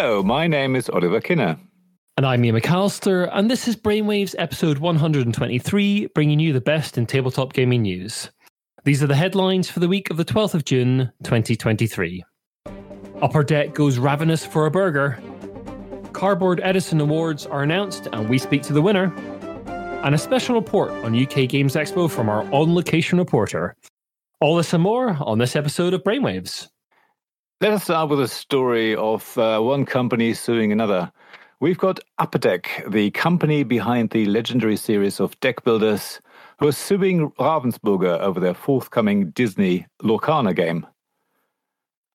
Hello, my name is Oliver Kinner. And I'm Iain McAllister, and this is Brainwaves episode 123, bringing you the best in tabletop gaming news. These are the headlines for the week of the 12th of June, 2023. Upper Deck goes ravenous for a burger. Cardboard Edison Awards are announced, and we speak to the winner. And a special report on UK Games Expo from our on location reporter. All this and more on this episode of Brainwaves. Let us start with a story of uh, one company suing another. We've got Upper Deck, the company behind the legendary series of deck builders, who are suing Ravensburger over their forthcoming Disney Lorcana game.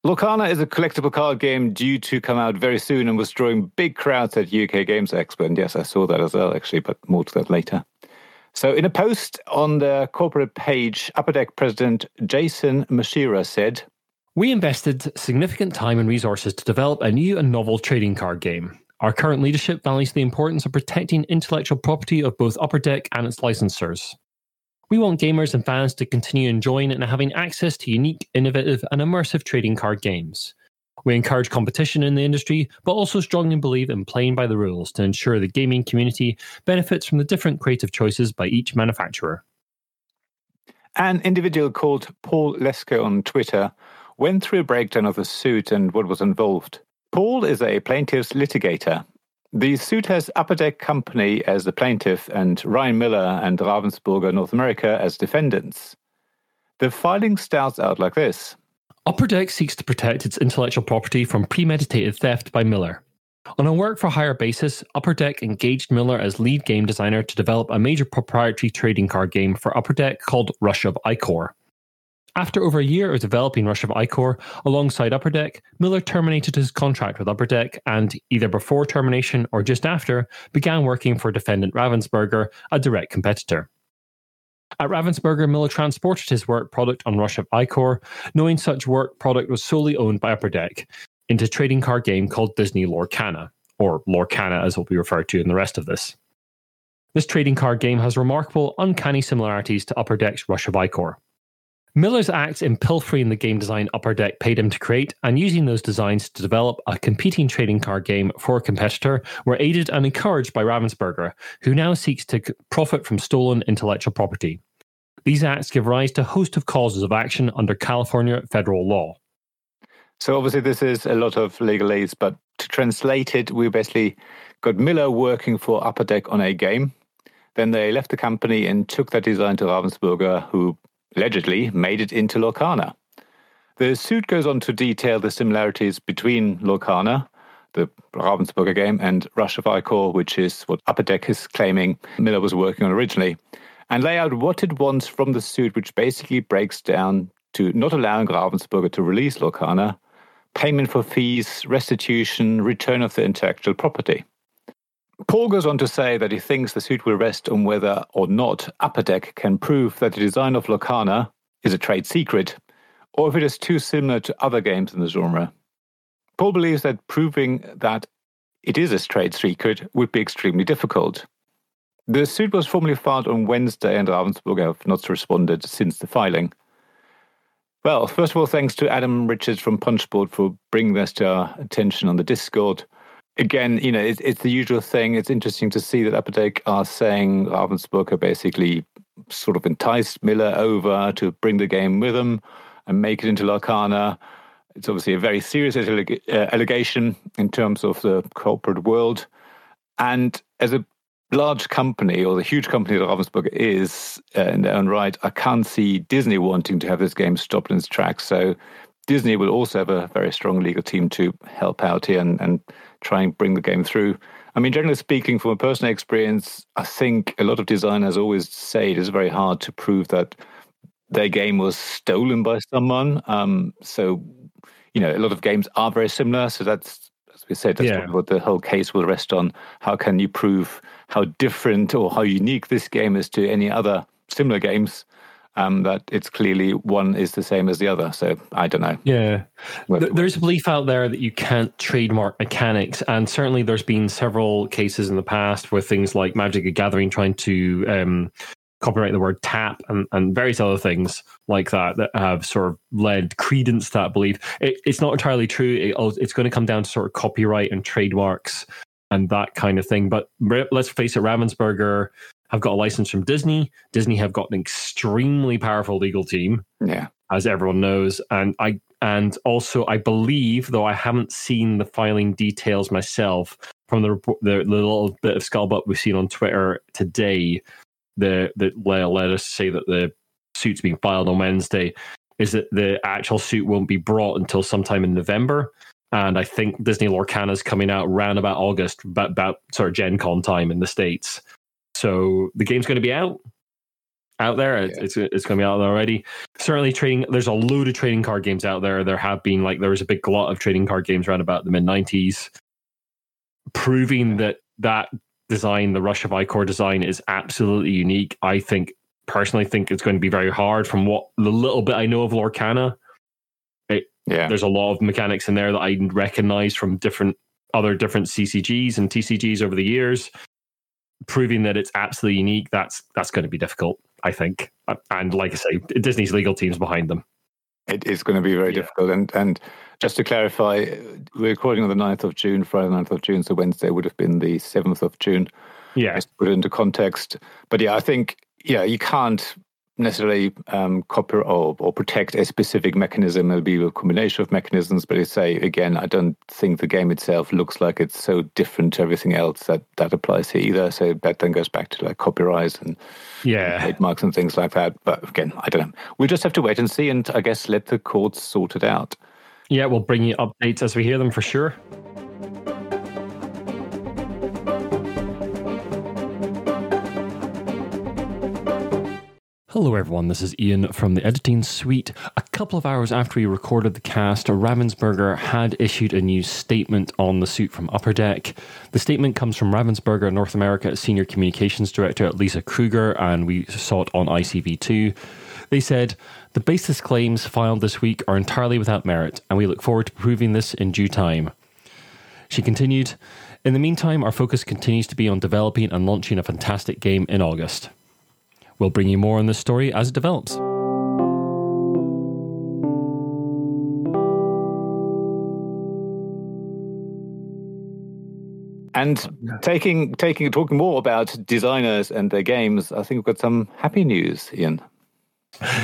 Lorcana is a collectible card game due to come out very soon and was drawing big crowds at UK Games Expo. And yes, I saw that as well, actually, but more to that later. So, in a post on their corporate page, Upper Deck president Jason Masherah said, We invested significant time and resources to develop a new and novel trading card game. Our current leadership values the importance of protecting intellectual property of both Upper Deck and its licensors. We want gamers and fans to continue enjoying and having access to unique, innovative, and immersive trading card games. We encourage competition in the industry, but also strongly believe in playing by the rules to ensure the gaming community benefits from the different creative choices by each manufacturer. An individual called Paul Lesko on Twitter went through a breakdown of the suit and what was involved. Paul is a plaintiff's litigator. The suit has Upper Deck Company as the plaintiff and Ryan Miller and Ravensburger North America as defendants. The filing starts out like this Upper Deck seeks to protect its intellectual property from premeditated theft by Miller. On a work for hire basis, Upper Deck engaged Miller as lead game designer to develop a major proprietary trading card game for Upper Deck called Rush of Ikorr. After over a year of developing Rush of Ikorr alongside Upper Deck, Miller terminated his contract with Upper Deck and, either before termination or just after, began working for defendant Ravensburger, a direct competitor. At Ravensburger, Miller transported his work product on Rush of Ikorr, knowing such work product was solely owned by Upper Deck, into a trading card game called Disney Lorcana, or Lorcana as will be referred to in the rest of this. This trading card game has remarkable, uncanny similarities to Upper Deck's Rush of Ikorr. Miller's acts in pilfering the game design Upper Deck paid him to create and using those designs to develop a competing trading card game for a competitor were aided and encouraged by Ravensburger, who now seeks to profit from stolen intellectual property. These acts give rise to a host of causes of action under California federal law. So obviously this is a lot of legalese, but to translate it, we basically got Miller working for Upper Deck on a game. Then they left the company and took that design to Ravensburger, who allegedly made it into Lorcana. The suit goes on to detail the similarities between Lorcana, the Ravensburger game, and Rush of Ikorr, which is what Upper Deck is claiming Miller was working on originally, and lay out what it wants from the suit, which basically breaks down to not allowing Ravensburger to release Lorcana, payment for fees, restitution, return of the intellectual property. Paul goes on to say that he thinks the suit will rest on whether or not Upper Deck can prove that the design of Lorcana is a trade secret, or if it is too similar to other games in the genre. Paul believes that proving that it is a trade secret would be extremely difficult. The suit was formally filed on Wednesday, and Ravensburg have not responded since the filing. Well, first of all, thanks to Adam Richards from Punchboard for bringing this to our attention on the Discord again, you know, it's, it's the usual thing. It's interesting to see that Upper are saying Ravensburger basically sort of enticed Miller over to bring the game with them and make it into Lorcana. It's obviously a very serious uh, allegation in terms of the corporate world. And as a large company or the huge company that Ravensburger is uh, in their own right, I can't see Disney wanting to have this game stopped in its tracks. So Disney will also have a very strong legal team to help out here and, and try and bring the game through. I mean, generally speaking, from a personal experience, I think a lot of designers always say it is very hard to prove that their game was stolen by someone. Um, so, you know, a lot of games are very similar. So that's, as we said, that's yeah. what the whole case will rest on. How can you prove how different or how unique this game is to any other similar games? Um, that it's clearly one is the same as the other. So I don't know. Yeah, there's a belief out there that you can't trademark mechanics, and certainly there's been several cases in the past where things like Magic: The Gathering trying to um, copyright the word tap and, and various other things like that that have sort of led credence to that belief. It, it's not entirely true. It, it's going to come down to sort of copyright and trademarks and that kind of thing. But let's face it, Ravensburger have got a license from Disney. Disney have got an extremely powerful legal team. Yeah. As everyone knows. And I and also I believe, though I haven't seen the filing details myself, from the the, the little bit of scuttlebutt we've seen on Twitter today, the that let us say that the suit's being filed on Wednesday, is that the actual suit won't be brought until sometime in November. And I think Disney Lorcana is coming out around about August, about, about sort of Gen Con time in the States. So the game's going to be out out there. Yeah. It's it's going to be out there already. Certainly, trading. There's a load of trading card games out there. There have been like there was a big glut of trading card games around about the mid '90s, proving that that design, the Rush of Ikorr design, is absolutely unique. I think personally think it's going to be very hard. From what the little bit I know of Lorcana, it, yeah, there's a lot of mechanics in there that I recognize from different other different CCGs and TCGs over the years proving that it's absolutely unique, that's that's going to be difficult, I think. And like I say, Disney's legal team's behind them. It is going to be very yeah. difficult. And and just to clarify, we're recording on the 9th of June, Friday the 9th of June, so Wednesday would have been the 7th of June. Yeah. Just to put it into context. But yeah, I think, yeah, you can't necessarily um, copy or, or protect a specific mechanism. It'll be a combination of mechanisms. But I say again, I don't think the game itself looks like it's so different to everything else that that applies here either. So that then goes back to like copyright and yeah, trademarks and things like that. But again, I don't know. We'll just have to wait and see, and I guess let the courts sort it out. Yeah, we'll bring you updates as we hear them for sure. Hello, everyone. This is Iain from the editing suite. A couple of hours after we recorded the cast, Ravensburger had issued a new statement on the suit from Upper Deck. The statement comes from Ravensburger North America Senior Communications Director Lisa Kruger, and we saw it on ICV2. They said, The baseless claims filed this week are entirely without merit, and we look forward to proving this in due time. She continued, In the meantime, our focus continues to be on developing and launching a fantastic game in August. We'll bring you more on this story as it develops. And taking taking talking more about designers and their games, I think we've got some happy news, Iain.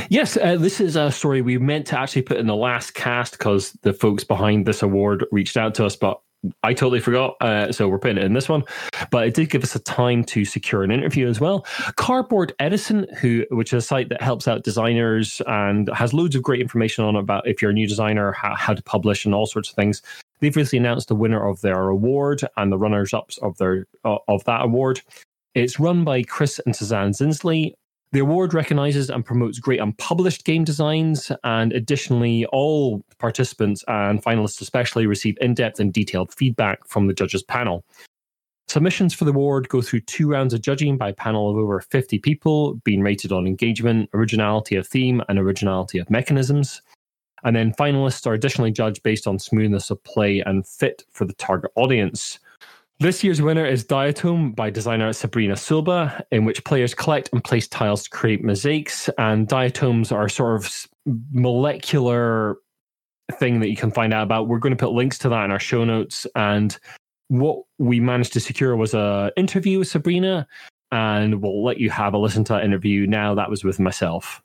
Yes, uh, this is a story we meant to actually put in the last cast because the folks behind this award reached out to us, but I totally forgot. Uh, so we're putting it in this one, but it did give us a time to secure an interview as well. Cardboard Edison, who which is a site that helps out designers and has loads of great information on about if you're a new designer, how, how to publish and all sorts of things. They've recently announced the winner of their award and the runners-ups of their uh, of that award. It's run by Chris and Suzanne Zinsli, the award recognizes and promotes great unpublished game designs, and additionally, all participants and finalists especially receive in depth and detailed feedback from the judges panel. Submissions for the award go through two rounds of judging by a panel of over 50 people, being rated on engagement, originality of theme, and originality of mechanisms. And then finalists are additionally judged based on smoothness of play and fit for the target audience. This year's winner is Diatoms by designer Sabrina Culyba, in which players collect and place tiles to create mosaics. And diatoms are sort of molecular thing that you can find out about. We're going to put links to that in our show notes. And what we managed to secure was a interview with Sabrina, and we'll let you have a listen to that interview now. That was with myself.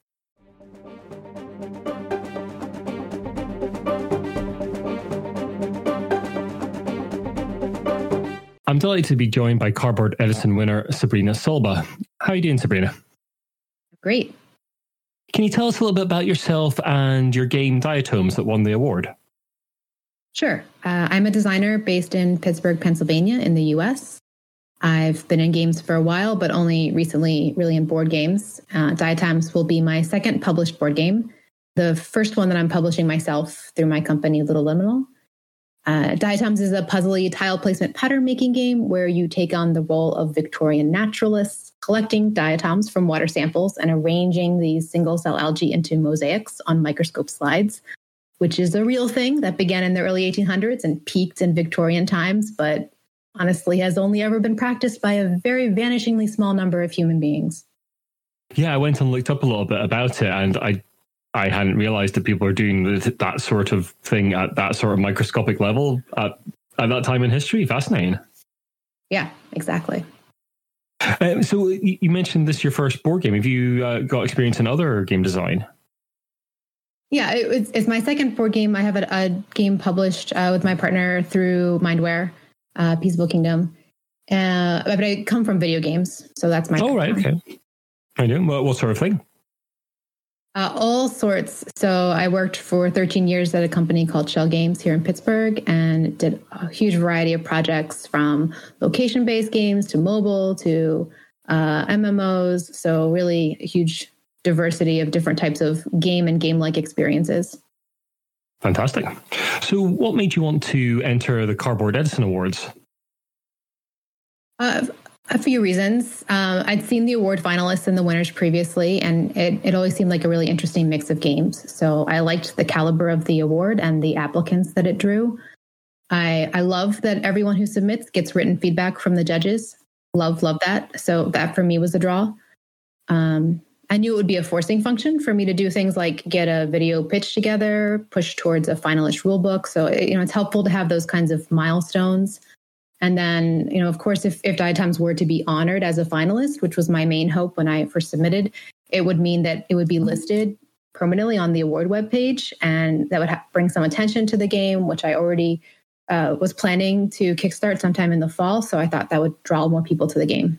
I'm delighted to be joined by Cardboard Edison winner Sabrina Culyba. How are you doing, Sabrina? Great. Can you tell us a little bit about yourself and your game Diatoms that won the award? Sure. Uh, I'm a designer based in Pittsburgh, Pennsylvania, in the US. I've been in games for a while, but only recently, really in board games. Uh, Diatoms will be my second published board game. The first one that I'm publishing myself through my company, Ludoliminal. Uh, Diatoms is a puzzly tile placement pattern making game where you take on the role of Victorian naturalists, collecting diatoms from water samples and arranging these single cell algae into mosaics on microscope slides, which is a real thing that began in the early 1800s and peaked in Victorian times, but honestly has only ever been practiced by a very vanishingly small number of human beings. Yeah, I went and looked up a little bit about it, and I I hadn't realized that people are doing that sort of thing at that sort of microscopic level at, at that time in history. Fascinating. Yeah, exactly. Um, so you mentioned this your first board game. Have you uh, got experience in other game design? Yeah, it, it's, it's, my second board game. I have a, a game published uh, with my partner through Mindware, uh, Peaceable Kingdom. Uh, but I come from video games, so that's my. Oh right, okay. I do. What, what sort of thing? Uh, all sorts. So I worked for 13 years at a company called Schell Games here in Pittsburgh and did a huge variety of projects from location based games to mobile to uh, MMOs. So, really a huge diversity of different types of game and game like experiences. Fantastic. So, what made you want to enter the Cardboard Edison Awards? Uh, a few reasons. Um, I'd seen the award finalists and the winners previously, and it, it always seemed like a really interesting mix of games. So I liked the caliber of the award and the applicants that it drew. I, I love that everyone who submits gets written feedback from the judges. Love, love that. So that for me was a draw. Um, I knew it would be a forcing function for me to do things like get a video pitch together, push towards a finalist rule book. So, you know, it's helpful to have those kinds of milestones and then, you know, of course, if, if Diatoms were to be honored as a finalist, which was my main hope when I first submitted, it would mean that it would be listed permanently on the award webpage. And that would ha- bring some attention to the game, which I already uh, was planning to kickstart sometime in the fall. So I thought that would draw more people to the game.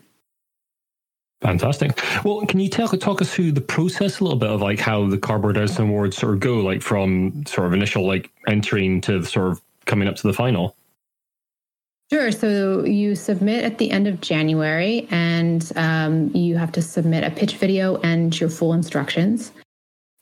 Fantastic. Well, can you talk talk us through the process a little bit of like how the Cardboard Edison Awards sort of go, like from sort of initial like entering to sort of coming up to the final? Sure. So you submit at the end of January, and um, you have to submit a pitch video and your full instructions.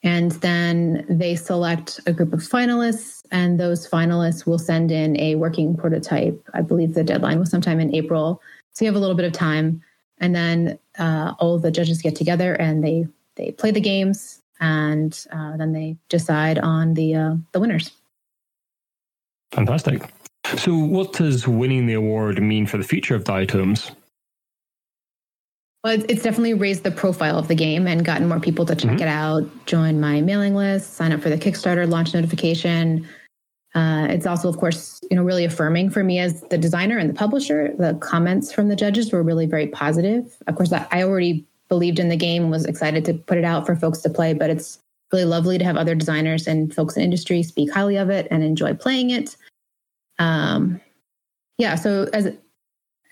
And then they select a group of finalists, and those finalists will send in a working prototype. I believe the deadline was sometime in April. So you have a little bit of time. And then uh, all the judges get together and they they play the games, and uh, then they decide on the uh, the winners. Fantastic. So, what does winning the award mean for the future of Diatoms? Well, it's definitely raised the profile of the game and gotten more people to check mm-hmm. it out, join my mailing list, sign up for the Kickstarter launch notification. Uh, it's also, of course, you know, really affirming for me as the designer and the publisher. The comments from the judges were really very positive. Of course, I already believed in the game, and was excited to put it out for folks to play, but it's really lovely to have other designers and folks in industry speak highly of it and enjoy playing it. Um, yeah. So as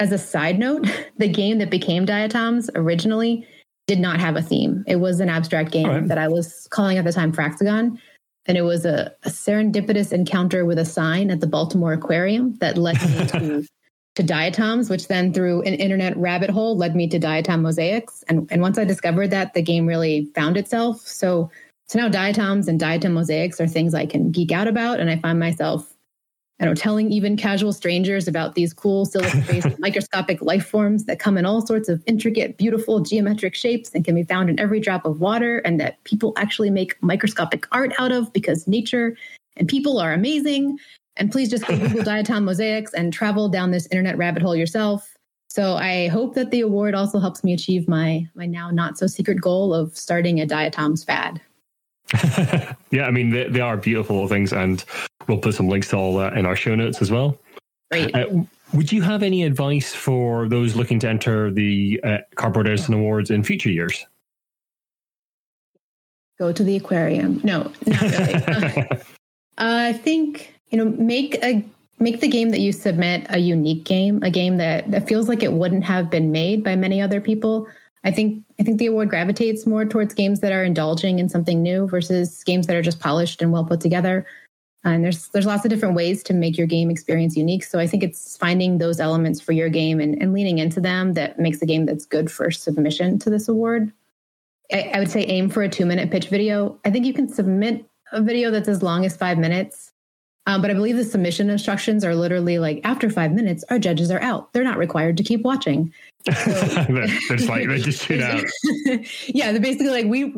as a side note, the game that became Diatoms originally did not have a theme. It was an abstract game right. that I was calling at the time Fraxagon. And it was a, a, serendipitous encounter with a sign at the Baltimore Aquarium that led me to, to diatoms, which then through an internet rabbit hole led me to diatom mosaics. And, and once I discovered that, the game really found itself. So, so now diatoms and diatom mosaics are things I can geek out about. And I find myself I know, telling even casual strangers about these cool silica-based microscopic life forms that come in all sorts of intricate, beautiful geometric shapes and can be found in every drop of water, and that people actually make microscopic art out of because nature and people are amazing. And please just go Google diatom mosaics and travel down this internet rabbit hole yourself. So I hope that the award also helps me achieve my my now not so secret goal of starting a diatoms fad. yeah, I mean they, they, are beautiful things, and we'll put some links to all that in our show notes as well. Great. Uh, would you have any advice for those looking to enter the uh, Cardboard Edison Awards in future years? Go to the aquarium. No, not really. uh, I think you know make a make the game that you submit a unique game, a game that, that feels like it wouldn't have been made by many other people. I think I think the award gravitates more towards games that are indulging in something new versus games that are just polished and well put together. And there's there's lots of different ways to make your game experience unique. So I think it's finding those elements for your game and, and leaning into them that makes a game that's good for submission to this award. I, I would say aim for a two minute pitch video. I think you can submit a video that's as long as five minutes. Um, but I believe the submission instructions are literally like after five minutes, our judges are out. They're not required to keep watching. It's like they just tune out. yeah, they're basically like we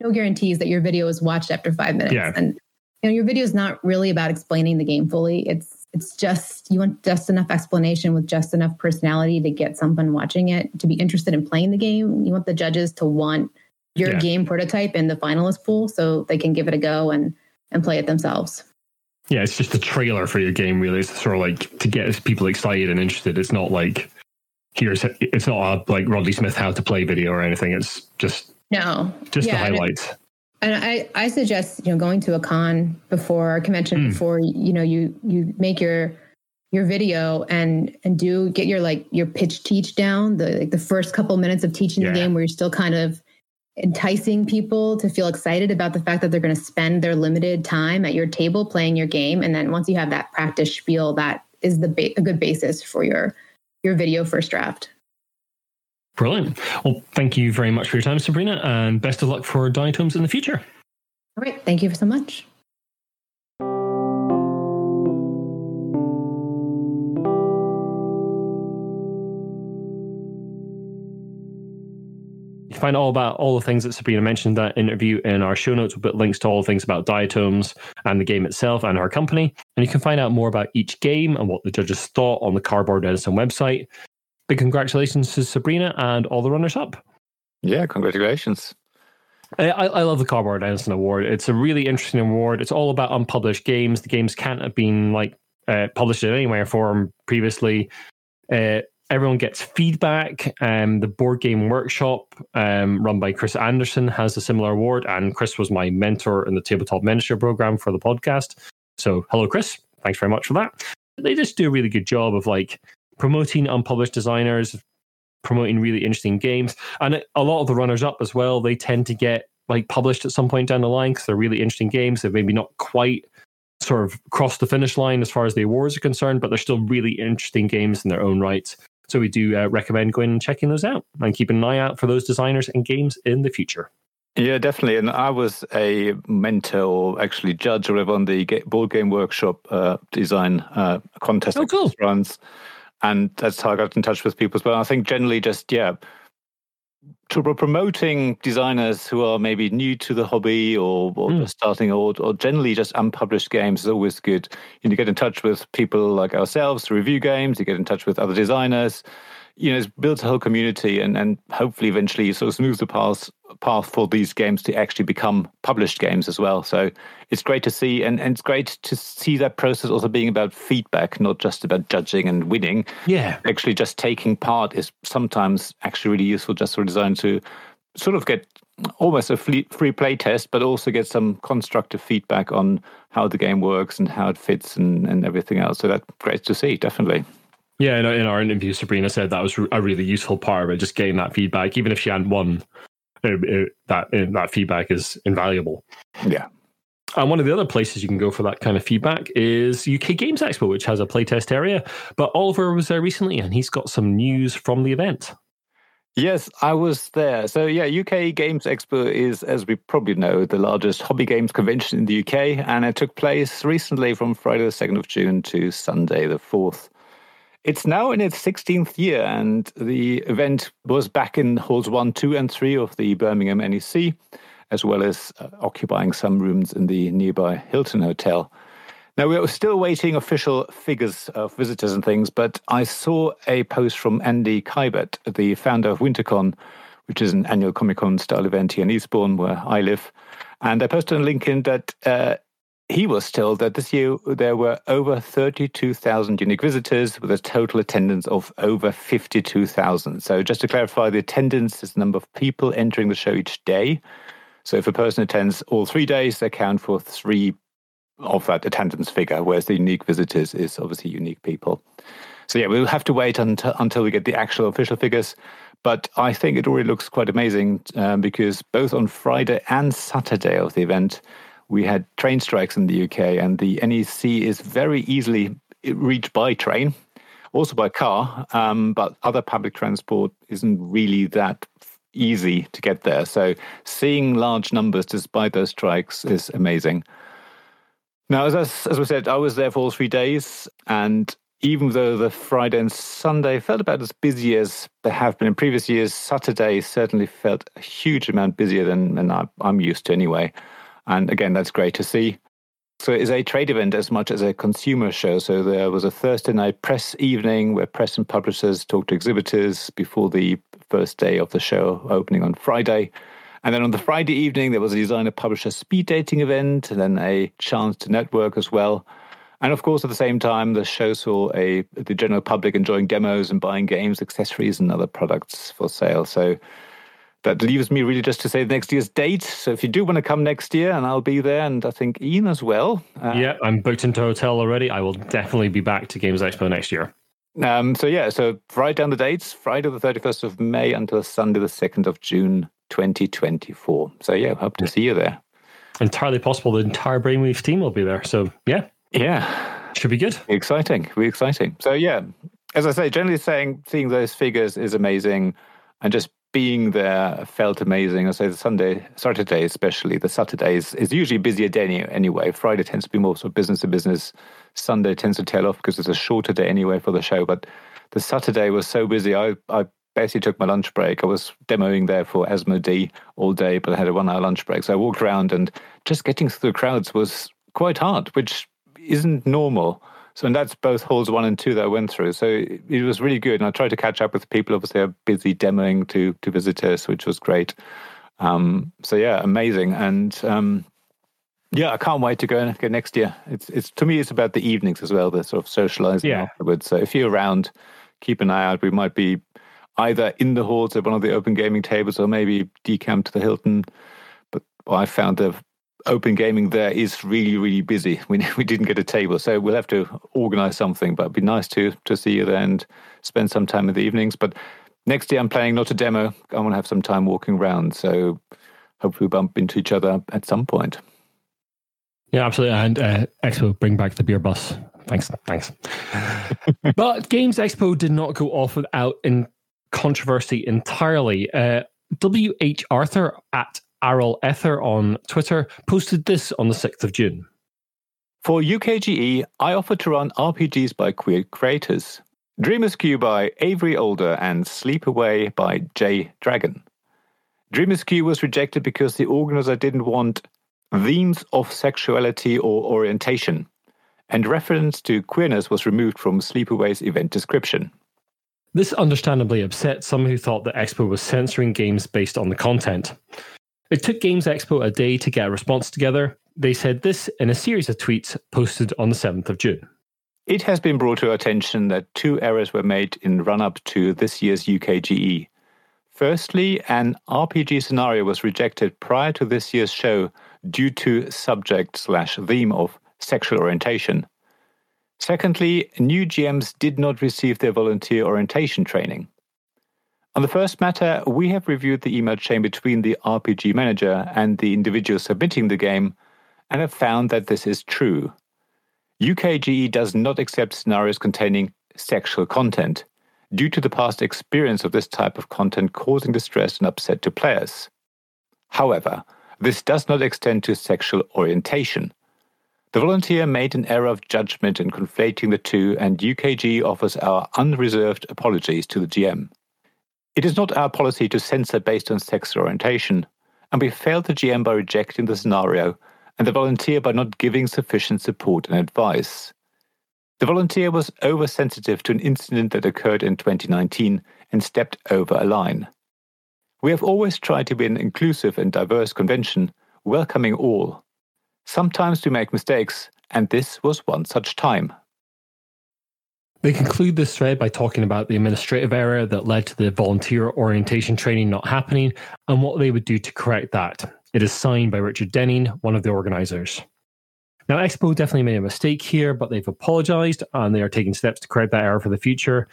no guarantees that your video is watched after five minutes. Yeah. And you know, your video is not really about explaining the game fully. It's it's just you want just enough explanation with just enough personality to get someone watching it to be interested in playing the game. You want the judges to want your yeah. game prototype in the finalist pool so they can give it a go and and play it themselves. Yeah, it's just a trailer for your game, really. It's sort of like to get people excited and interested. It's not like here's it's not a like Rodney Smith how to play video or anything. It's just no, just yeah, the highlights. And, and I, I suggest you know going to a con before a convention mm. before you know you you make your your video and and do get your like your pitch teach down the like the first couple minutes of teaching yeah. the game where you're still kind of enticing people to feel excited about the fact that they're going to spend their limited time at your table playing your game. And then once you have that practice spiel that is the ba- a good basis for your your video first draft. Brilliant. Well thank you very much for your time sabrina and best of luck for diatoms in the future. All right. Thank you so much can find all about all the things that Sabrina mentioned that interview in our show notes. We'll put links to all the things about Diatoms and the game itself and our company. And you can find out more about each game and what the judges thought on the Cardboard Edison website. Big congratulations to Sabrina and all the runners up. Yeah, congratulations. I, I, love the Cardboard Edison Award. It's a really interesting award. It's all about unpublished games. The games can't have been like uh, published in any way or form previously. Uh, everyone gets feedback. Um, the board game workshop, um, run by Chris Anderson, has a similar award, and Chris was my mentor in the tabletop mentorship program for the podcast. So, hello, Chris. Thanks very much for that. They just do a really good job of like promoting unpublished designers, promoting really interesting games, and a lot of the runners up as well. They tend to get like published at some point down the line because they're really interesting games. They're maybe not quite sort of crossed the finish line as far as the awards are concerned, but they're still really interesting games in their own rights. So we do uh, recommend going and checking those out and keeping an eye out for those designers and games in the future. Yeah, definitely. And I was a mentor, actually judge or whatever on the board game workshop uh, design uh, contest oh, cool. runs. And that's how I got in touch with people as well. I think generally just, yeah, to promoting designers who are maybe new to the hobby or, or mm. starting or, or generally just unpublished games is always good. You, know, you get in touch with people like ourselves to review games, you get in touch with other designers, you know, it builds a whole community and, and hopefully eventually you sort of smooth the path path for these games to actually become published games as well. So it's great to see and, and it's great to see that process also being about feedback, not just about judging and winning. Yeah. Actually just taking part is sometimes actually really useful just for design to sort of get almost a free, free play test, but also get some constructive feedback on how the game works and how it fits and, and everything else. So that's great to see, definitely. Yeah, in, in our interview, Sabrina said that was a really useful part of it, just getting that feedback, even if she hadn't won. It, it, that it, that feedback is invaluable. Yeah. And one of the other places you can go for that kind of feedback is UK Games Expo, which has a playtest area. But Oliver was there recently, and he's got some news from the event. Yes, I was there. So, yeah, UK Games Expo is, as we probably know, the largest hobby games convention in the UK, and it took place recently from Friday the 2nd of June to Sunday the 4th it's now in its 16th year, and the event was back in halls 1, 2, and 3 of the Birmingham NEC, as well as uh, occupying some rooms in the nearby Hilton Hotel. Now, we are still waiting official figures of visitors and things, but I saw a post from Andy Kybert, the founder of Wintercon, which is an annual Comic Con style event here in Eastbourne, where I live. And I posted on LinkedIn that uh, he was told that this year there were over 32,000 unique visitors with a total attendance of over 52,000. So, just to clarify, the attendance is the number of people entering the show each day. So, if a person attends all three days, they count for three of that attendance figure, whereas the unique visitors is obviously unique people. So, yeah, we'll have to wait until, until we get the actual official figures. But I think it already looks quite amazing um, because both on Friday and Saturday of the event, we had train strikes in the UK, and the NEC is very easily reached by train, also by car, um, but other public transport isn't really that easy to get there. So seeing large numbers despite those strikes is amazing. Now, as I, as we said, I was there for all three days, and even though the Friday and Sunday felt about as busy as they have been in previous years, Saturday certainly felt a huge amount busier than, than I'm used to anyway. And again, that's great to see. So it's a trade event as much as a consumer show. So there was a Thursday night press evening where press and publishers talked to exhibitors before the first day of the show opening on Friday. And then on the Friday evening, there was a designer publisher speed dating event and then a chance to network as well. And of course, at the same time, the show saw a the general public enjoying demos and buying games, accessories, and other products for sale. So that leaves me really just to say next year's date. So if you do want to come next year, and I'll be there, and I think Iain as well. Uh, yeah, I'm booked into a hotel already. I will definitely be back to Games Expo next year. Um, so yeah, so write down the dates: Friday the 31st of May until Sunday the 2nd of June, 2024. So yeah, hope to see you there. Entirely possible the entire Brainwave team will be there. So yeah, yeah, should be good. Exciting, be exciting. So yeah, as I say, generally saying, seeing those figures is amazing, and just being there felt amazing. I say the Sunday, Saturday especially, the Saturdays is usually a busier day anyway. Friday tends to be more sort of business to business. Sunday tends to tail off because it's a shorter day anyway for the show. But the Saturday was so busy. I, I basically took my lunch break. I was demoing there for Asmodee all day, but I had a one hour lunch break. So I walked around and just getting through the crowds was quite hard, which isn't normal. So, and that's both halls one and two that I went through. So it, was really good. And I tried to catch up with people. Obviously, I'm busy demoing to to visitors, which was great. Um, so yeah, amazing. And um, yeah, I can't wait to go next year. It's it's to me, it's about the evenings as well. The sort of socializing yeah. afterwards. So if you're around, keep an eye out. We might be either in the halls at one of the open gaming tables, or maybe decamp to the Hilton. But I found the open gaming there is really, really busy. We we didn't get a table, so we'll have to organize something. But it'd be nice to to see you there and spend some time in the evenings. But next year I'm planning not a demo. I want to have some time walking around. So hopefully we bump into each other at some point. Yeah, absolutely. And uh, Expo, bring back the beer bus. Thanks, thanks. but Games Expo did not go off without in controversy entirely. Uh, W. H. Arthur at Aryl Ether on Twitter posted this on the 6th of June. For UKGE, I offer to run RPGs by queer creators. Dream Askew by Avery Alder and Sleepaway by Jay Dragon. Dream Askew was rejected because the organizer didn't want themes of sexuality or orientation, and reference to queerness was removed from Sleepaway's event description. This understandably upset some who thought that Expo was censoring games based on the content. It took Games Expo a day to get a response together. They said this in a series of tweets posted on the 7th of June. It has been brought to our attention that two errors were made in run up to this year's UKGE. Firstly, an RPG scenario was rejected prior to this year's show due to subject slash theme of sexual orientation. Secondly, new GMs did not receive their volunteer orientation training. On the first matter, we have reviewed the email chain between the RPG manager and the individual submitting the game and have found that this is true. UKGE does not accept scenarios containing sexual content due to the past experience of this type of content causing distress and upset to players. However, this does not extend to sexual orientation. The volunteer made an error of judgment in conflating the two, and UKG offers our unreserved apologies to the GM. It is not our policy to censor based on sex orientation, and we failed the GM by rejecting the scenario and the volunteer by not giving sufficient support and advice. The volunteer was oversensitive to an incident that occurred in 2019 and stepped over a line. We have always tried to be an inclusive and diverse convention, welcoming all. Sometimes we make mistakes, and this was one such time. They conclude this thread by talking about the administrative error that led to the volunteer orientation training not happening and what they would do to correct that. It is signed by Richard Denning, one of the organizers. Now, Expo definitely made a mistake here, but they've apologized and they are taking steps to correct that error for the future.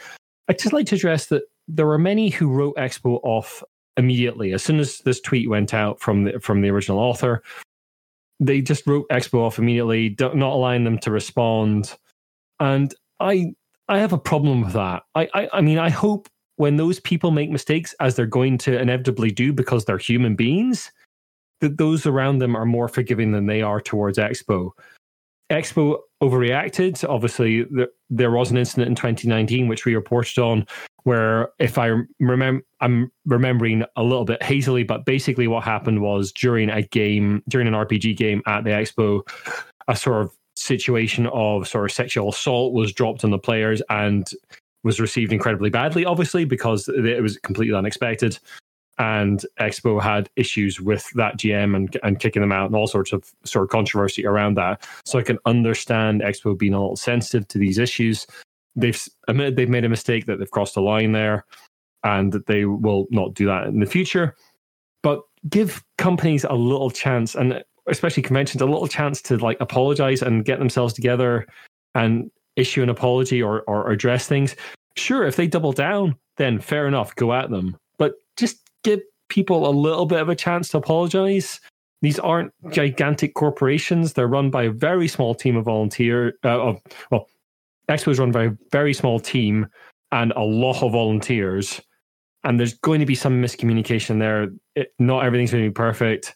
I'd just like to address that there were many who wrote Expo off immediately. As soon as this tweet went out from the, from the original author, they just wrote Expo off immediately, not allowing them to respond. And I I have a problem with that. I, I, I mean, I hope when those people make mistakes, as they're going to inevitably do because they're human beings, that those around them are more forgiving than they are towards Expo. Expo overreacted. Obviously, there, there was an incident in 2019 which we reported on, where if I remember, I'm remembering a little bit hazily, but basically what happened was during a game, during an RPG game at the Expo, a sort of situation of sort of sexual assault was dropped on the players and was received incredibly badly, obviously, because it was completely unexpected. And Expo had issues with that GM and, and kicking them out and all sorts of sort of controversy around that. So I can understand Expo being a little sensitive to these issues. They've admitted they've made a mistake that they've crossed a line there and that they will not do that in the future. But give companies a little chance and especially conventions a little chance to like apologize and get themselves together and issue an apology or, or address things. Sure, if they double down, then fair enough, go at them. But just give people a little bit of a chance to apologize. These aren't gigantic corporations. They're run by a very small team of volunteer. Uh, of, well, Expo is run by a very small team and a lot of volunteers. And there's going to be some miscommunication there. It, not everything's going to be perfect.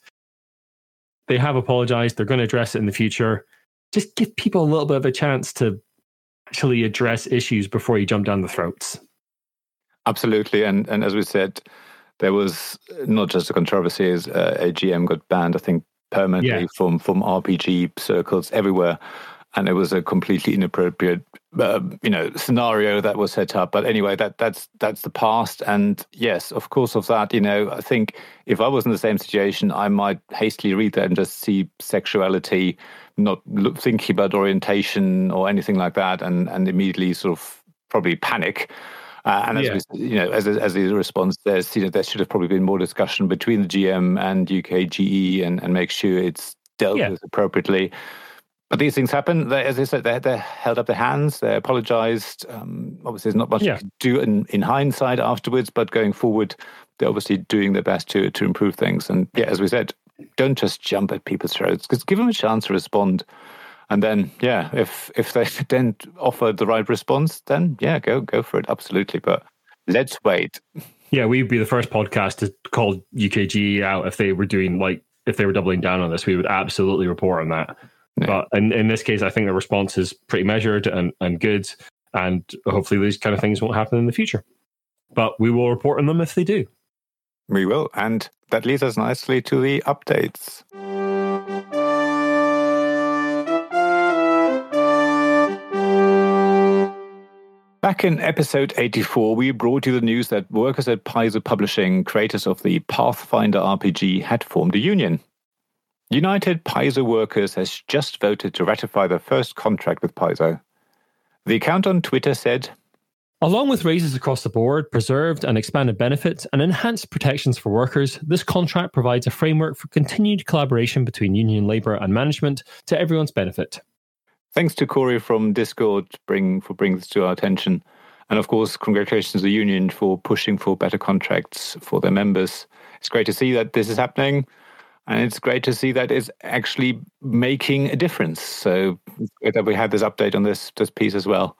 They have apologized. They're going to address it in the future. Just give people a little bit of a chance to actually address issues before you jump down the throats. Absolutely, and and as we said, there was not just a controversy as uh, a GM got banned, I think permanently yeah. from from RPG circles everywhere, and it was a completely inappropriate uh, you know scenario that was set up. But anyway, that that's that's the past, and yes, of course, of that, you know, I think if I was in the same situation, I might hastily read that and just see sexuality not thinking about orientation or anything like that, and and immediately sort of probably panic. Uh, and as yeah. we, you know, as as the response, there's you know there should have probably been more discussion between the GM and UKGE and and make sure it's dealt yeah. with appropriately. But these things happen. They, as I said, they, they held up their hands. They apologized. Um, obviously, there's not much yeah. can do in, in hindsight afterwards, but going forward, they're obviously doing their best to to improve things. And yeah, as we said, don't just jump at people's throats because give them a chance to respond. And then, yeah, if if they didn't offer the right response, then yeah, go go for it, absolutely. But let's wait. Yeah, we'd be the first podcast to call UKG out if they were doing like if they were doubling down on this. We would absolutely report on that. Yeah. But in, in this case, I think the response is pretty measured and, and good. And hopefully, these kind of things won't happen in the future. But we will report on them if they do. We will. And that leads us nicely to the updates. Back in episode 84, we brought you the news that workers at Paizo Publishing, creators of the Pathfinder RPG, had formed a union. United Paizo Workers has just voted to ratify their first contract with Paizo. The account on Twitter said, Along with raises across the board, preserved and expanded benefits, and enhanced protections for workers, this contract provides a framework for continued collaboration between union labour and management to everyone's benefit. Thanks to Corey from Discord bring, for bringing this to our attention. And of course, congratulations to the union for pushing for better contracts for their members. It's great to see that this is happening. And it's great to see that it's actually making a difference. So that we had this update on this, this piece as well.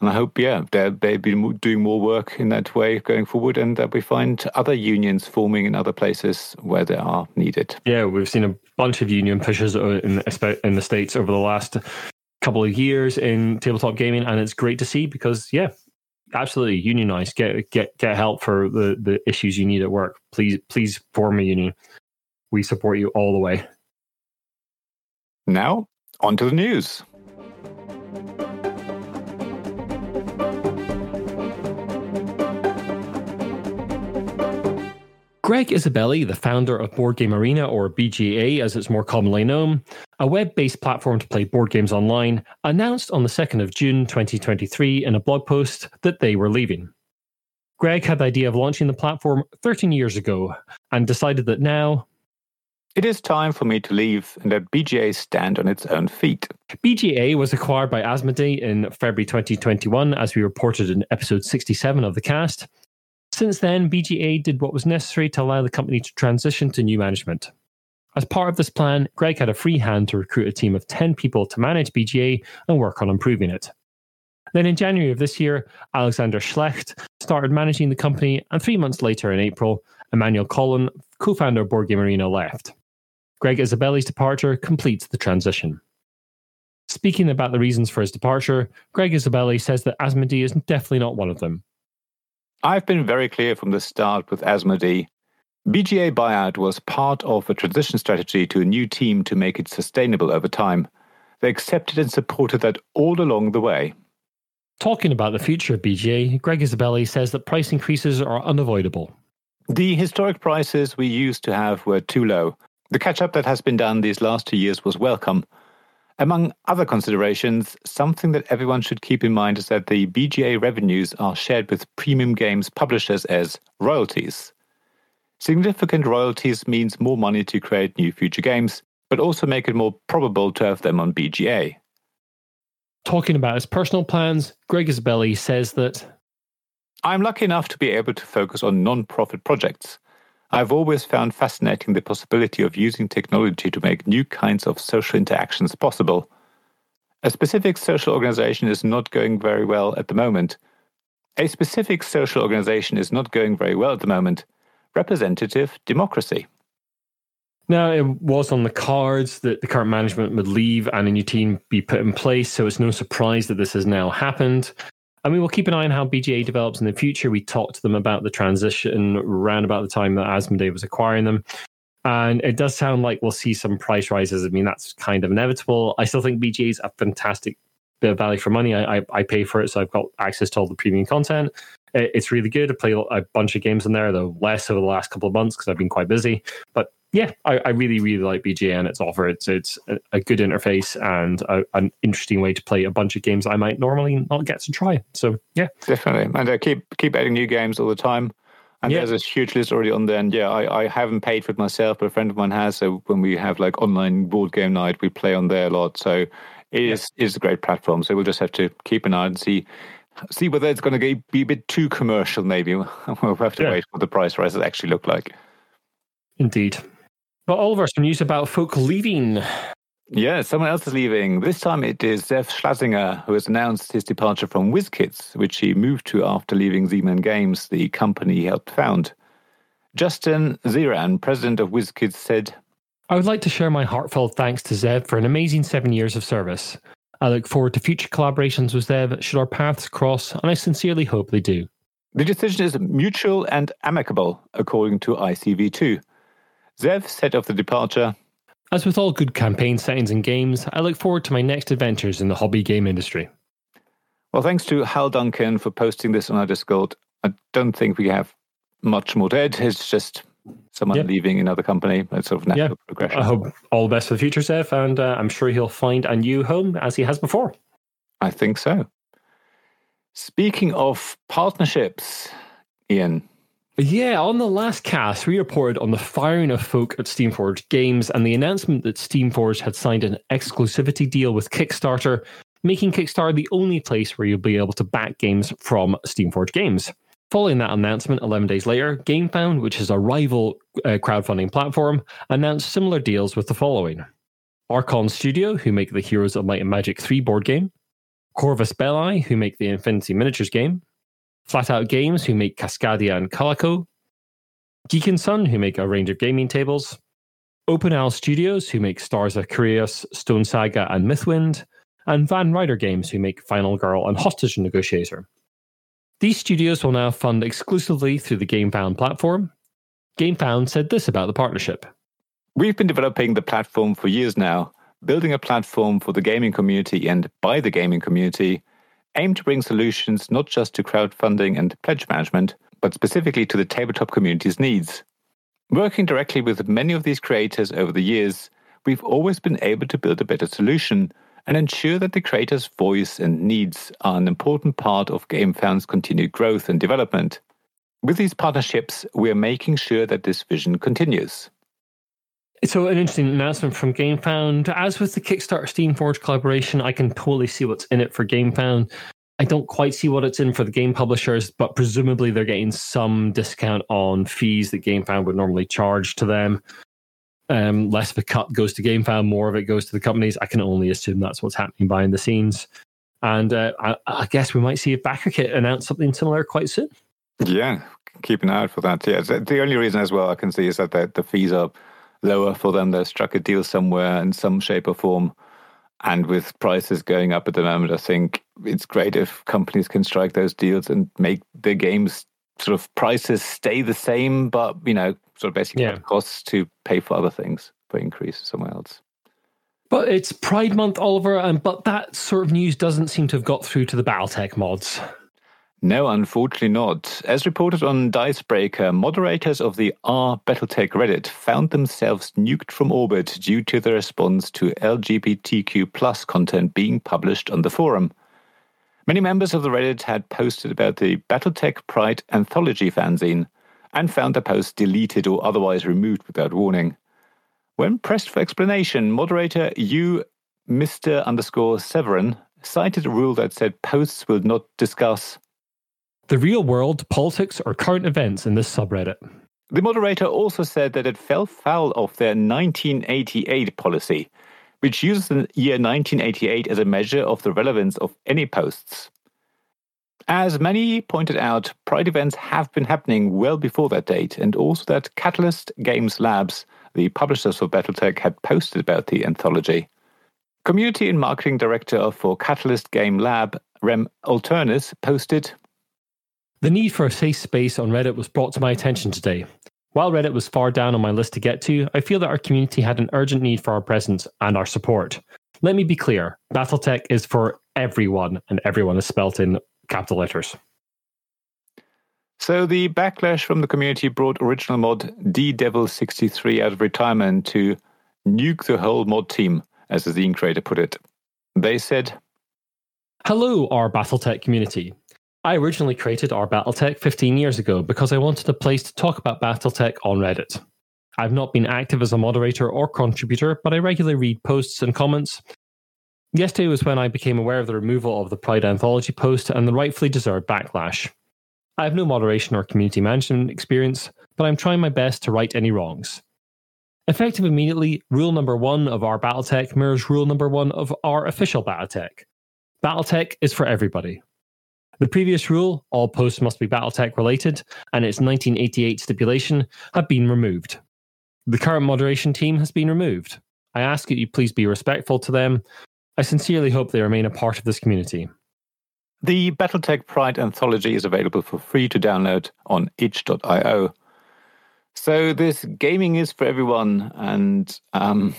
And I hope, yeah, they'll, they'll be doing more work in that way going forward and that we find other unions forming in other places where they are needed. Yeah, we've seen a bunch of union pushes uh, in, in the States over the last couple of years in tabletop gaming. And it's great to see because, yeah, absolutely unionize, get, get, get help for the, the issues you need at work. Please, please form a union. We support you all the way. Now, on to the news. Greg Isabelli, the founder of Board Game Arena, or BGA as it's more commonly known, a web based platform to play board games online, announced on the 2nd of June 2023 in a blog post that they were leaving. Greg had the idea of launching the platform 13 years ago and decided that now, it is time for me to leave and let BGA stand on its own feet. BGA was acquired by Asmodee in February 2021, as we reported in episode 67 of the cast, since then, BGA did what was necessary to allow the company to transition to new management. As part of this plan, Greg had a free hand to recruit a team of 10 people to manage BGA and work on improving it. Then in January of this year, Alexander Schlecht started managing the company, and three months later in April, Emmanuel Collin, co founder of Board Arena, left. Greg Isabelli's departure completes the transition. Speaking about the reasons for his departure, Greg Isabelli says that Asmodee is definitely not one of them. I've been very clear from the start with Asmodee. BGA buyout was part of a transition strategy to a new team to make it sustainable over time. They accepted and supported that all along the way. Talking about the future of BGA, Greg Isabelli says that price increases are unavoidable. The historic prices we used to have were too low. The catch up that has been done these last two years was welcome. Among other considerations, something that everyone should keep in mind is that the BGA revenues are shared with premium games publishers as royalties. Significant royalties means more money to create new future games, but also make it more probable to have them on BGA. Talking about his personal plans, Greg Isabelli says that I'm lucky enough to be able to focus on non profit projects. I've always found fascinating the possibility of using technology to make new kinds of social interactions possible. A specific social organization is not going very well at the moment. A specific social organization is not going very well at the moment. Representative democracy. Now, it was on the cards that the current management would leave and a new team be put in place, so it's no surprise that this has now happened. I mean, we'll keep an eye on how BGA develops in the future. We talked to them about the transition around about the time that Asmodee was acquiring them. And it does sound like we'll see some price rises. I mean, that's kind of inevitable. I still think BGA is a fantastic bit of value for money. I, I, I, pay for it, so I've got access to all the premium content. It, it's really good. I play a bunch of games in there, though less over the last couple of months because I've been quite busy. But yeah, I, I, really, really like BGA and its offer. It's it's a, good interface and a, an interesting way to play a bunch of games I might normally not get to try. So yeah, definitely, and uh, keep keep adding new games all the time. And yeah. there's a huge list already on there. And yeah, I, I haven't paid for it myself, but a friend of mine has. So when we have like online board game night, we play on there a lot. So it is yeah. is a great platform. So we'll just have to keep an eye and see see whether it's going to be a bit too commercial. Maybe we'll have to yeah. wait for the price rises actually look like. Indeed. But Oliver, some news about folk leaving. Yeah, someone else is leaving. This time it is Zev Shlasinger, who has announced his departure from WizKids, which he moved to after leaving Z-Man Games, the company he helped found. Justin Ziran, president of WizKids, said, I would like to share my heartfelt thanks to Zev for an amazing seven years of service. I look forward to future collaborations with Zev should our paths cross, and I sincerely hope they do. The decision is mutual and amicable, according to ICV2. Zev said of the departure As with all good campaign settings and games, I look forward to my next adventures in the hobby game industry. Well, thanks to Hal Duncan for posting this on our Discord. I don't think we have much more to add. It's just someone leaving another company. It's sort of natural yeah. progression. I hope all the best for the future, Zev, and uh, I'm sure he'll find a new home as he has before. I think so. Speaking of partnerships, Iain, yeah, on the last cast, we reported on the firing of folk at Steamforged Games and the announcement that Steamforged had signed an exclusivity deal with Kickstarter, making Kickstarter the only place where you'll be able to back games from Steamforged Games. Following that announcement, 11 days later, GameFound, which is a rival uh, crowdfunding platform, announced similar deals with the following. Archon Studio, who make the Heroes of Might and Magic 3 board game, Corvus Belli, who make the Infinity Miniatures game, Flatout Games, who make Cascadia and Calico, Geeknson, who make a range of gaming tables, Open Studios, who make Stars of Akarios, Stone Saga, and Mythwind, and Van Ryder Games, who make Final Girl and Hostage Negotiator. These studios will now fund exclusively through the GameFound platform. GameFound said this about the partnership. We've been developing the platform for years now, building a platform for the gaming community and by the gaming community aim to bring solutions not just to crowdfunding and pledge management, but specifically to the tabletop community's needs. Working directly with many of these creators over the years, we've always been able to build a better solution and ensure that the creator's voice and needs are an important part of GameFound's continued growth and development. With these partnerships, we are making sure that this vision continues. So, an interesting announcement from GameFound. As with the Kickstarter Steamforged collaboration, I can totally see what's in it for GameFound. I don't quite see what it's in for the game publishers, but presumably they're getting some discount on fees that GameFound would normally charge to them. Um, less of a cut goes to GameFound, more of it goes to the companies. I can only assume that's what's happening behind the scenes. And uh, I, I, guess we might see a BackerKit announce something similar quite soon. Yeah, keep an eye out for that. Yeah, the only reason as well I can see is that the, the fees are lower for them. They've struck a deal somewhere in some shape or form. And with prices going up at the moment, I think it's great if companies can strike those deals and make their games sort of prices stay the same, but you know, sort of basically yeah. costs to pay for other things, for increase somewhere else. But it's Pride Month, Oliver, and but that sort of news doesn't seem to have got through to the Battletech mods. No, unfortunately not. As reported on Dicebreaker, moderators of the R Battletech Reddit found themselves nuked from orbit due to the response to LGBTQ plus content being published on the forum. Many members of the Reddit had posted about the Battletech Pride anthology fanzine and found the posts deleted or otherwise removed without warning. When pressed for explanation, moderator U Mr. underscore Severin cited a rule that said posts will not discuss the real world, politics, or current events in this subreddit. The moderator also said that it fell foul of their 1988 policy, which uses the year 1988 as a measure of the relevance of any posts. As many pointed out, Pride events have been happening well before that date, and also that Catalyst Games Labs the publishers for Battletech had posted about the anthology. Community and marketing director for Catalyst Game Lab, Rem Alternis, posted The need for a safe space on Reddit was brought to my attention today. While Reddit was far down on my list to get to, I feel that our community had an urgent need for our presence and our support. Let me be clear Battletech is for everyone, and everyone is spelt in capital letters. So the backlash from the community brought original mod D Devil 63 out of retirement to nuke the whole mod team, as the zine creator put it. They said, Hello, our Battletech community. I originally created our Battletech 15 years ago because I wanted a place to talk about Battletech on Reddit. I've not been active as a moderator or contributor, but I regularly read posts and comments. Yesterday was when I became aware of the removal of the Pride Anthology post and the rightfully deserved backlash. I have no moderation or community management experience, but I'm trying my best to right any wrongs. Effective immediately, rule number one of our Battletech mirrors rule number one of our official Battletech. Battletech is for everybody. The previous rule, all posts must be Battletech related, and its 1988 stipulation have been removed. The current moderation team has been removed. I ask that you please be respectful to them. I sincerely hope they remain a part of this community. The Battletech Pride anthology is available for free to download on itch.io. So this gaming is for everyone, and um,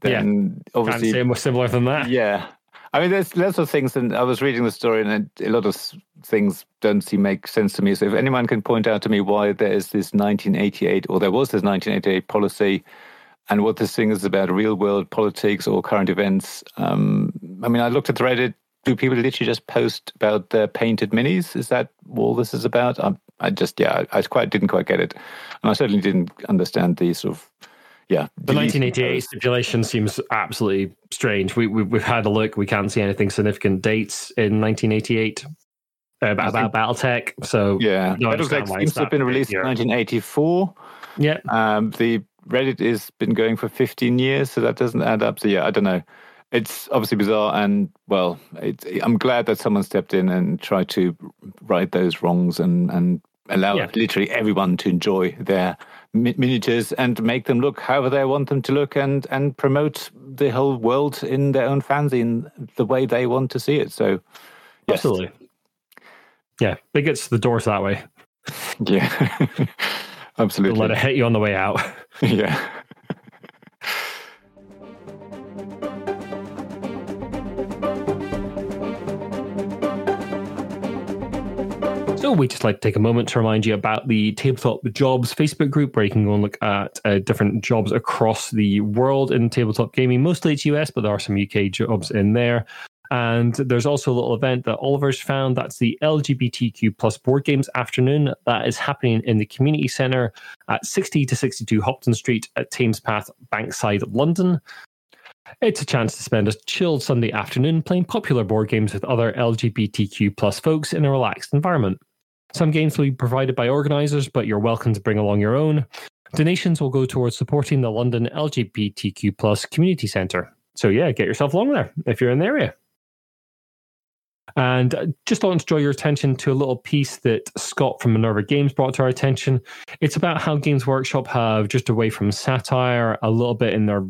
then yeah, obviously say more similar than that. Yeah, I mean, there's lots of things, and I was reading the story, and a lot of things don't seem make sense to me. So if anyone can point out to me why there is this 1988, or there was this 1988 policy, and what this thing is about real world politics or current events. Um, I mean, I looked at the Reddit do people literally just post about their painted minis? Is that all this is about? I, I just, yeah, I, I, quite didn't quite get it, and I certainly didn't understand the sort of, yeah. The 1988 stipulation seems absolutely strange. We, we we've had a look. We can't see anything significant dates in 1988 uh, about, about BattleTech. So yeah, BattleTech seems to have been released in 1984. Yeah, um, the Reddit has been going for 15 years, so that doesn't add up. So yeah, I don't know it's obviously bizarre, and well, I'm glad that someone stepped in and tried to right those wrongs and and allow yeah. literally everyone to enjoy their miniatures and make them look however they want them to look, and and promote the whole world in their own fanzine the way they want to see it. So, yes. absolutely, yeah, bigots the doors that way. Yeah, absolutely. Don't let it hit you on the way out. yeah. So we just like to take a moment to remind you about the Tabletop Jobs Facebook group where you can go and look at uh, different jobs across the world in tabletop gaming. Mostly it's US, but there are some UK jobs in there. And there's also a little event that Oliver's found. That's the LGBTQ plus board games afternoon. That is happening in the community centre at 60 to 62 Hopton Street at Thames Path, Bankside, London. It's a chance to spend a chilled Sunday afternoon playing popular board games with other LGBTQ plus folks in a relaxed environment. Some games will be provided by organisers, but you're welcome to bring along your own. Donations will go towards supporting the London LGBTQ plus community centre. So yeah, get yourself along there if you're in the area. And just want to draw your attention to a little piece that Scott from Minerva Games brought to our attention. It's about how Games Workshop have just away from satire a little bit in their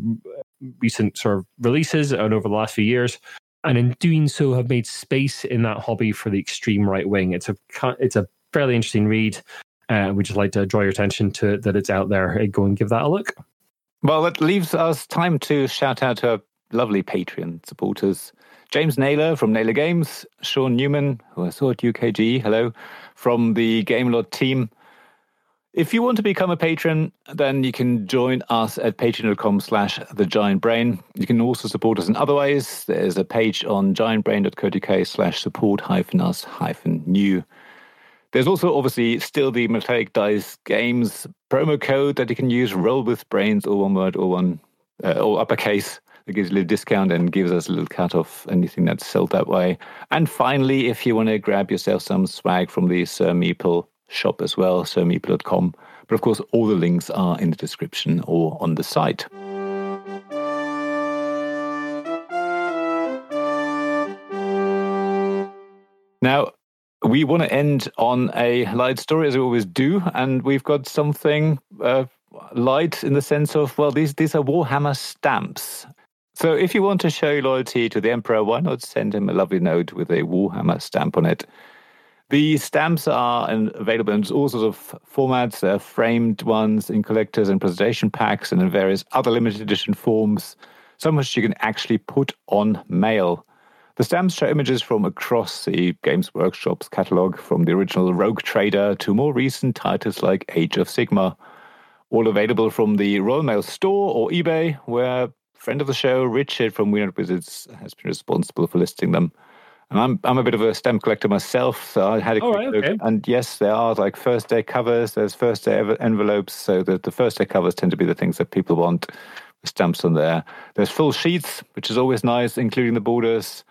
recent sort of releases and over the last few years and in doing so have made space in that hobby for the extreme right wing it's a it's a fairly interesting read. Uh, we just like to draw your attention to that it's out there. Go and give that a look. Well, that leaves us time to shout out our lovely Patreon supporters. James Naylor from Naylor Games, Sean Newman, who I saw at UKG, hello, from the Gamelord team. If you want to become a patron, then you can join us at patreon.com slash the giant brain. You can also support us in other ways. There's a page on giantbrain.co.uk slash support hyphen us hyphen new. There's also obviously still the Metallic Dice Games promo code that you can use, roll with brains, or one word, or one, uh, or uppercase. That gives you a little discount and gives us a little cut off anything that's sold that way. And finally, if you want to grab yourself some swag from the Sir Meeple shop as well, sirmeeple.com. But of course, all the links are in the description or on the site. Now, we want to end on a light story as we always do, and we've got something uh, light in the sense of well, these these are Warhammer stamps. So if you want to show loyalty to the Emperor, why not send him a lovely note with a Warhammer stamp on it? The stamps are available in all sorts of formats. They're framed ones in collectors and presentation packs, and in various other limited edition forms. Some which you can actually put on mail. The stamps show images from across the Games Workshop's catalogue, from the original Rogue Trader to more recent titles like Age of Sigmar. All available from the Royal Mail store or eBay, where friend of the show, Richard from Weird Wizards, has been responsible for listing them. And I'm I'm a bit of a stamp collector myself, so I had a quick right, look. okay. And yes, there are like first day covers. There's first day envelopes. So the, the first day covers tend to be the things that people want. with Stamps on there. There's full sheets, which is always nice, including the borders.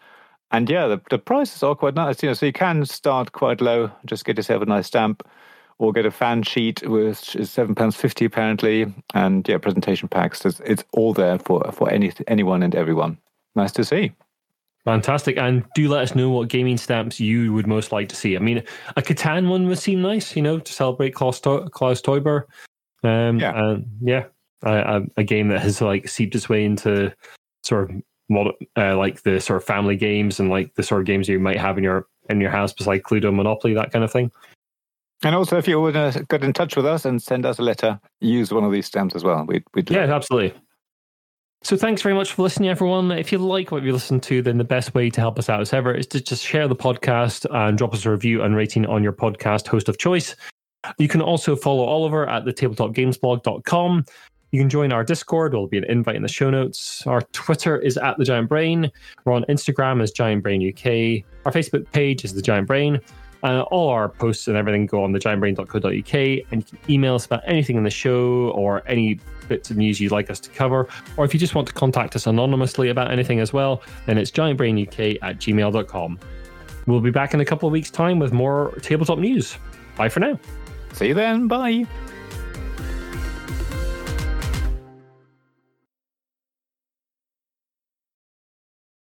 And yeah, the, the prices are quite nice. You know, so you can start quite low, just get yourself a nice stamp, or get a fan sheet, which is seven pounds fifty apparently. And yeah, presentation packs. It's, it's all there for for any anyone and everyone. Nice to see. Fantastic. And do let us know what gaming stamps you would most like to see. I mean, a Catan one would seem nice, you know, to celebrate Klaus, to- Klaus Teuber. Um, Yeah. And yeah, a, a, a game that has like seeped its way into sort of mod, uh, like the sort of family games and like the sort of games you might have in your in your house, beside Cluedo, Monopoly, that kind of thing. And also, if you want to get in touch with us and send us a letter, use one of these stamps as well. We'd, we'd Yeah, absolutely. So thanks very much for listening, everyone. If you like what you listen to, then the best way to help us out as ever is to just share the podcast and drop us a review and rating on your podcast host of choice. You can also follow Oliver at the tabletopgamesblog.com. You can join our Discord. There'll be an invite in the show notes. Our Twitter is at the Giant Brain. We're on Instagram as Giant Brain UK. Our Facebook page is the Giant Brain. Uh, all our posts and everything go on thegiantbrain.co.uk, and you can email us about anything in the show or any bits of news you'd like us to cover. Or if you just want to contact us anonymously about anything as well, then it's giantbrainuk at gmail.com. We'll be back in a couple of weeks' time with more tabletop news. Bye for now. See you then. Bye.